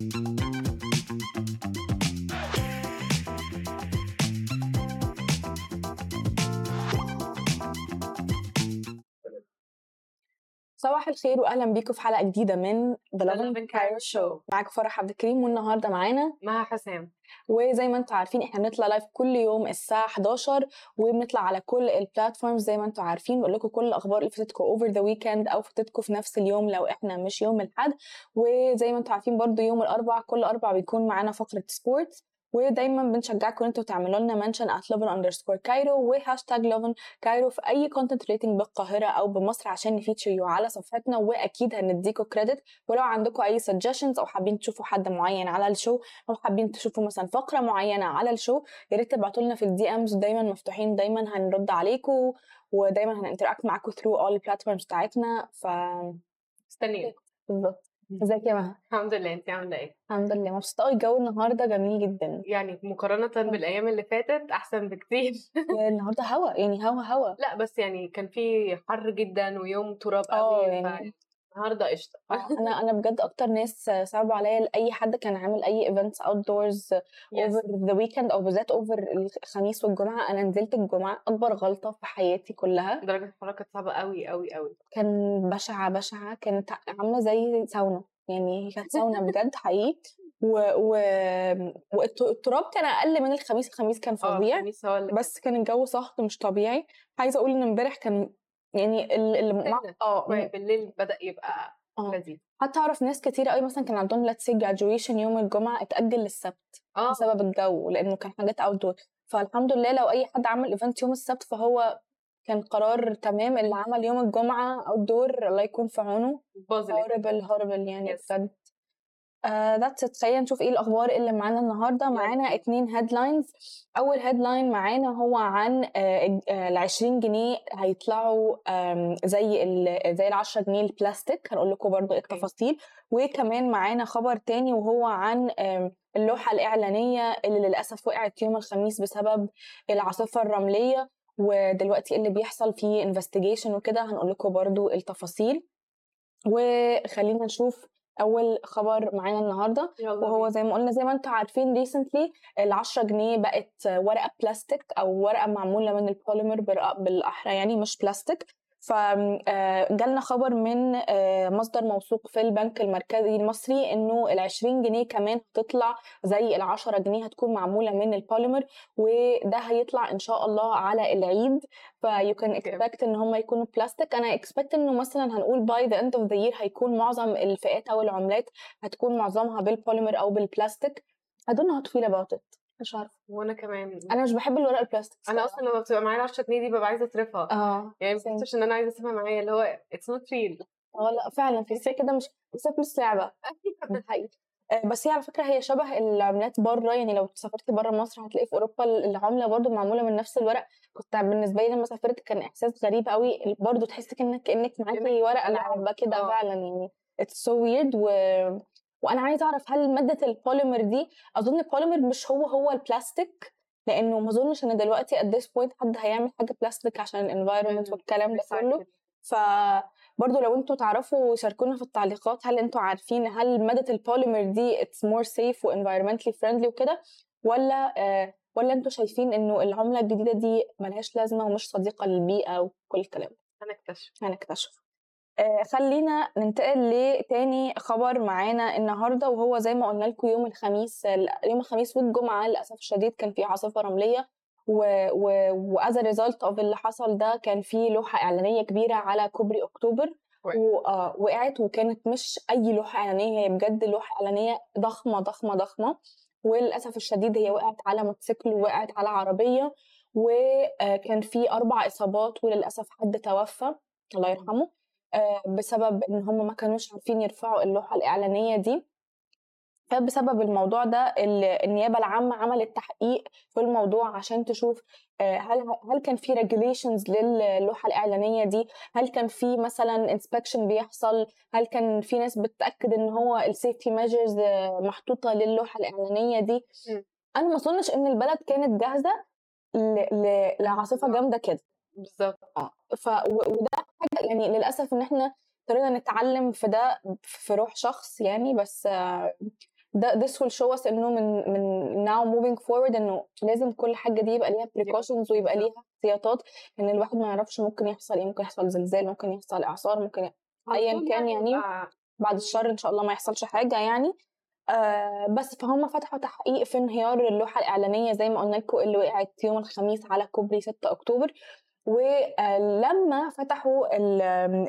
Thank you. صباح الخير واهلا بيكم في حلقة جديدة من Love and Cairo Show. معاكم فرح عبد الكريم والنهاردة معانا. مها حسام. وزي ما أنتم عارفين إحنا بنطلع live كل يوم الساعة 11 وبنطلع على كل ال platforms زي ما أنتم عارفين. بقول لكم كل الأخبار اللي فاتتكم over the weekend أو فاتتكم في نفس اليوم لو إحنا مش يوم الأحد. وزي ما أنتم عارفين برضو يوم الأربعاء كل أربعاء بيكون معانا فقرة sports ودايما بنشجعكم ان إنتوا تعملوا لنا mention at Lovin underscore Cairo وهاشتاج Lovin Cairo في أي content related بالقاهرة أو بمصر عشان ن feature you على صفحتنا وأكيد هنديكم credit ولو عندكم أي suggestions أو حابين تشوفوا حد معين على ال show أو حابين تشوفوا مثلا فقرة معينة على ال show يا ريت تبعتوا لنا في ال DMs دايما مفتوحين دايما هنرد عليكم ودايما هن interact معاكم through all ال platforms بتاعتنا. ف استني بالظبط. ازيك يا مها؟ الحمد لله انت عاملة إيه؟ الحمد لله مبسوطة قوي الجو النهارده جميل جدا. يعني مقارنة بالأيام اللي فاتت أحسن بكتير. النهارده هوا يعني هوا هوا. لا بس يعني كان في حر جدا ويوم تراب قوي يعني النهارده قشطة. أنا أنا بجد أكتر ناس صعبوا عليا اي حد كان عامل أي events outdoors over the weekend أو بالذات over الخميس والجمعة. أنا نزلت الجمعة أكبر غلطة في حياتي كلها. درجه الحراره كانت صعبة قوي قوي قوي كان بشعة بشعة. كانت عاملة زي ساونا يعني هي كانت ساونا بجد حقيقي. و... و... والتراب كان أقل من الخميس. الخميس كان آه فظيع. بس كان الجو صهد مش طبيعي. عايزة أقول إن امبارح كان يعني ال... ال... مع- كان آه بالليل بدأ يبقى آه لذيذ. حتى أعرف ناس كتير قوي مثلا كان عندهم let's say graduation يوم الجمعة اتأجل للسبت آه. بسبب الجو لأنه كان حاجات اوت دور فالحمد لله لو أي حد عمل event يوم السبت فهو كان قرار تمام اللي عمل يوم الجمعة outdoor الله يكون في عونه. horrible horrible يعني. بجد. that's it خلينا نشوف إيه الأخبار اللي معانا النهارده. معانا اتنين headlines أول headline معانا هو عن ال 20 جنيه هيطلعوا زي ال زي ال 10 جنيه البلاستيك هنقول لكم برضو إيه. التفاصيل. وكمان معانا خبر تاني وهو عن اللوحة الإعلانية اللي للأسف وقعت يوم الخميس بسبب العاصفة الرملية. ودلوقتي اللي بيحصل في investigation وكده هنقول لكم برضو التفاصيل. وخلينا نشوف أول خبر معانا النهارده وهو. زي ما قلنا زي ما أنتم عارفين recently ال 10 جنيه بقت ورقة بلاستيك أو ورقة معمولة من البوليمر بالأحرى يعني مش بلاستيك فجالنا خبر من آه، مصدر موثوق في البنك المركزي المصري إنه ال 20 جنيه كمان هتطلع زي ال 10 جنيه هتكون معمولة من البوليمر وده هيطلع إن شاء الله على العيد. ف you can expect إن هم يكونوا بلاستيك أنا expect إنه مثلا هنقول by the end of the year هيكون معظم الفئات أو العملات هتكون معظمها بالبوليمر أو بالبلاستيك I don't know how to feel about it. مش عارفة وأنا كمان. أنا مش بحب الورق البلاستيك أنا أصلا لما بتبقى معايا 10 جنيه دي ببقى عايزة أصرفها. آه يعني ما. بحسش إن أنا عايزة اسيبها معايا اللي هو it's not real آه لأ فعلا. تحسيها كده مش بس فلوس لعبه حقيقي. آه، بس هي على فكرة هي شبه العملات بره يعني لو سافرتي بره مصر هتلاقي في أوروبا العملة برضو معمولة من نفس الورق. كنت بالنسبة لي لما سافرت كان إحساس غريب قوي. برضو تحسي كأنك كأنك معاكي ورقه. لعبة كده آه. فعلا. يعني it's so weird و... وأنا عايزة أعرف هل مادة البوليمر دي أظن البوليمر مش هو هو البلاستيك لأنه ما أظنش إن دلوقتي at this point حد هيعمل حاجة بلاستيك عشان ال environment. والكلام ده كله. فبرضه لو أنتوا تعرفوا شاركونا في التعليقات هل أنتوا عارفين هل مادة البوليمر دي it's more safe و environmentally friendly وكده؟ ولا آه ولا أنتوا شايفين إنه العملة الجديدة دي ملهاش لازمة ومش صديقة للبيئة وكل الكلام ده؟ هنكتشف. هنكتشف. خلينا ننتقل لتاني خبر معانا النهارده وهو زي ما قلنا لكم يوم الخميس يوم الخميس والجمعة للأسف الشديد كان في عاصفة رملية و as result of اللي حصل ده كان في لوحة إعلانية كبيرة على كوبري أكتوبر وقعت. آه، وقعت وكانت مش أي لوحة إعلانية هي بجد لوحة إعلانية ضخمة ضخمة ضخمة وللأسف الشديد هي وقعت على موتوسيكل ووقعت على عربية وكان في أربع إصابات وللأسف حد توفى الله يرحمه آه، بسبب إن هم ما كانوش عارفين يرفعوا اللوحة الإعلانية دي. فبسبب الموضوع ده ال- النيابة العامة عملت تحقيق في الموضوع عشان تشوف آه، هل هل كان في regulations للوحة الإعلانية دي؟ هل كان في مثلا inspection بيحصل؟ هل كان في ناس بتاكد إن هو ال safety measures محطوطة للوحة الإعلانية دي. أنا ما أظنش إن البلد كانت جاهزة لعاصفة جامدة كده. بالظبط ف و- وده حاجة يعني للأسف إن إحنا اضطرينا نتعلم في ده في روح شخص يعني بس ده this will show us إنه من من now moving forward إنه لازم كل حاجة دي يبقى ليها precautions ويبقى ليها احتياطات إن الواحد ما يعرفش ممكن يحصل إيه ممكن يحصل زلزال ممكن يحصل إعصار ممكن. ايا كان يعني يبقى بعد الشر إن شاء الله ما يحصلش حاجة يعني آه بس فهم فتحوا تحقيق في انهيار اللوحة الإعلانية زي ما قلنا لكم اللي وقعت يوم الخميس على كوبري 6 أكتوبر ولما فتحوا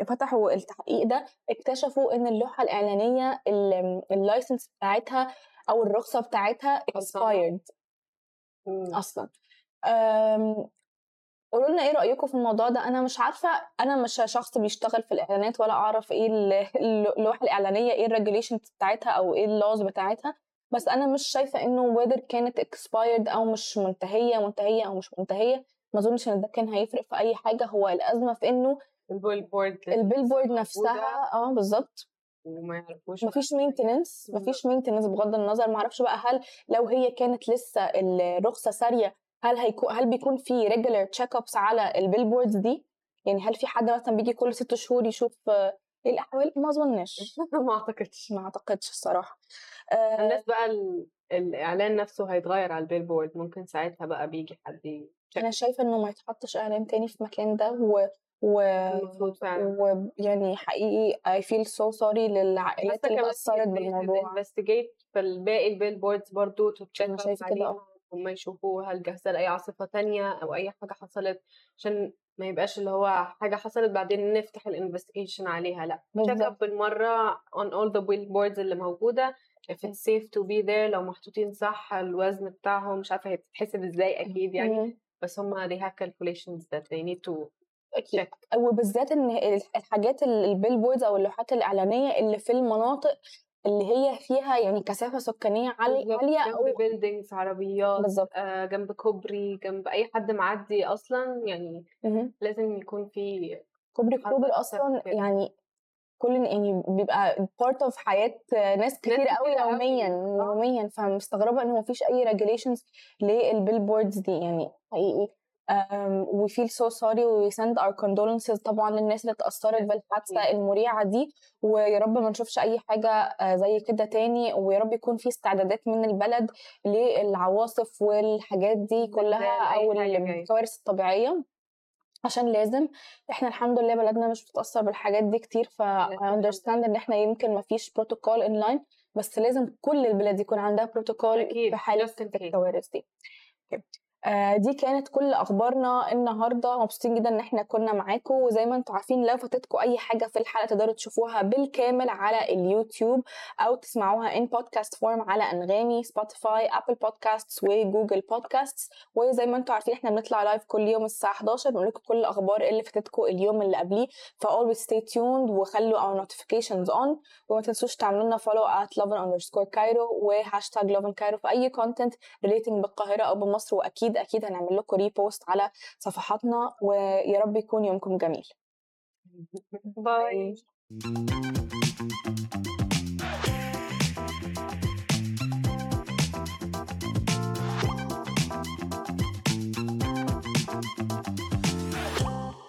فتحوا التحقيق ده اكتشفوا إن اللوحة الإعلانية ال- ال license بتاعتها أو الرخصة بتاعتها expired. مم. أصلا. أم، قولوا لنا إيه رأيكم في الموضوع ده؟ أنا مش عارفة أنا مش شخص بيشتغل في الإعلانات ولا أعرف إيه ال- اللوحة الإعلانية إيه ال regulations بتاعتها أو إيه ال laws بتاعتها. بس أنا مش شايفة إنه whether كانت expired أو مش منتهية منتهية أو مش منتهية. ما أظنش إن ده كان هيفرق في أي حاجة هو الأزمة في إنه ال billboard ال billboard موجودة نفسها آه بالظبط وما يعرفوش مفيش maintenance مفيش maintenance بغض النظر. ما أعرفش بقى هل لو هي كانت لسه الرخصة سارية هل هيكون هل بيكون في regular check ups على ال billboards دي؟ يعني هل في حد مثلا بيجي كل ست شهور يشوف آه، إيه الأحوال؟ ما أظنش. ما أعتقدش. ما أعتقدش الصراحة. آه، الناس بقى ال... الإعلان نفسه هيتغير على ال billboard ممكن ساعتها بقى بيجي حد أنا شايفة إنه ما يتحطش اعلان تاني في المكان ده و و ويعني حقيقي I feel so sorry للعائلات اللي اتأثرت بالموضوع investigate في الباقي ال billboards برضه to check أنا شايفة كده، آه. هم يشوفوا هل جاهزه لأي عاصفة تانية أو أي حاجة حصلت عشان ما يبقاش اللي هو حاجة حصلت بعدين نفتح ال investigation عليها لأ check. up بالمرة on all the billboards اللي موجودة if it's safe to be there لو محطوطين صح الوزن بتاعهم مش عارفة هي بتتحسب إزاي أكيد يعني مم. بس هم they have calculations that they need to أكيد check وبالذات إن الحاجات ال billboards أو اللوحات الإعلانية اللي في المناطق اللي هي فيها يعني كثافة سكانية عالي- بالظبط. عالية جنب buildings عربيات بالظبط آه، جنب كوبري جنب أي حد معدي أصلا يعني مهم. لازم يكون في كوبري اكتوبر أكتر أصلا. يعني كل يعني بيبقى part of حياة ناس كتير قوي. يوميا آه. يوميا فمستغربة إن مفيش أي regulations لل billboards دي يعني حقيقي we feel so sorry we send our condolences طبعا للناس اللي اتأثرت بالحادثة أكيد. المريعة دي ويا رب ما نشوفش أي حاجة آه، زي كده تاني ويا رب يكون في استعدادات من البلد للعواصف والحاجات دي كلها جاية. الكوارث الطبيعية عشان لازم إحنا الحمد لله بلدنا مش بتتأثر بالحاجات دي كتير ف I understand إن إحنا يمكن ما فيش بروتوكول اونلاين بس لازم كل البلاد يكون عندها بروتوكول في case. الكوارث دي. آه، دي كانت كل أخبارنا النهارده. مبسوطين جدا إن إحنا كنا معاكم. وزي ما أنتم عارفين لو فاتتكم أي حاجة في الحلقة تقدروا تشوفوها بالكامل على اليوتيوب أو تسمعوها in podcast form على أنغامي سبوتيفاي Apple Podcasts و Google Podcasts وزي ما أنتم عارفين إحنا بنطلع live كل يوم الساعة 11 بنقول لكم كل الأخبار اللي فاتتكم اليوم اللي قبليه. ف always stay tuned وخلوا our notifications on. وما تنسوش تعملوا لنا follow at loven underscore cairo و hashtag loven cairo في أي content relating بالقاهرة أو بمصر. وأكيد أكيد هنعمل لكم repost على صفحاتنا ويا رب يكون يومكم جميل. باي.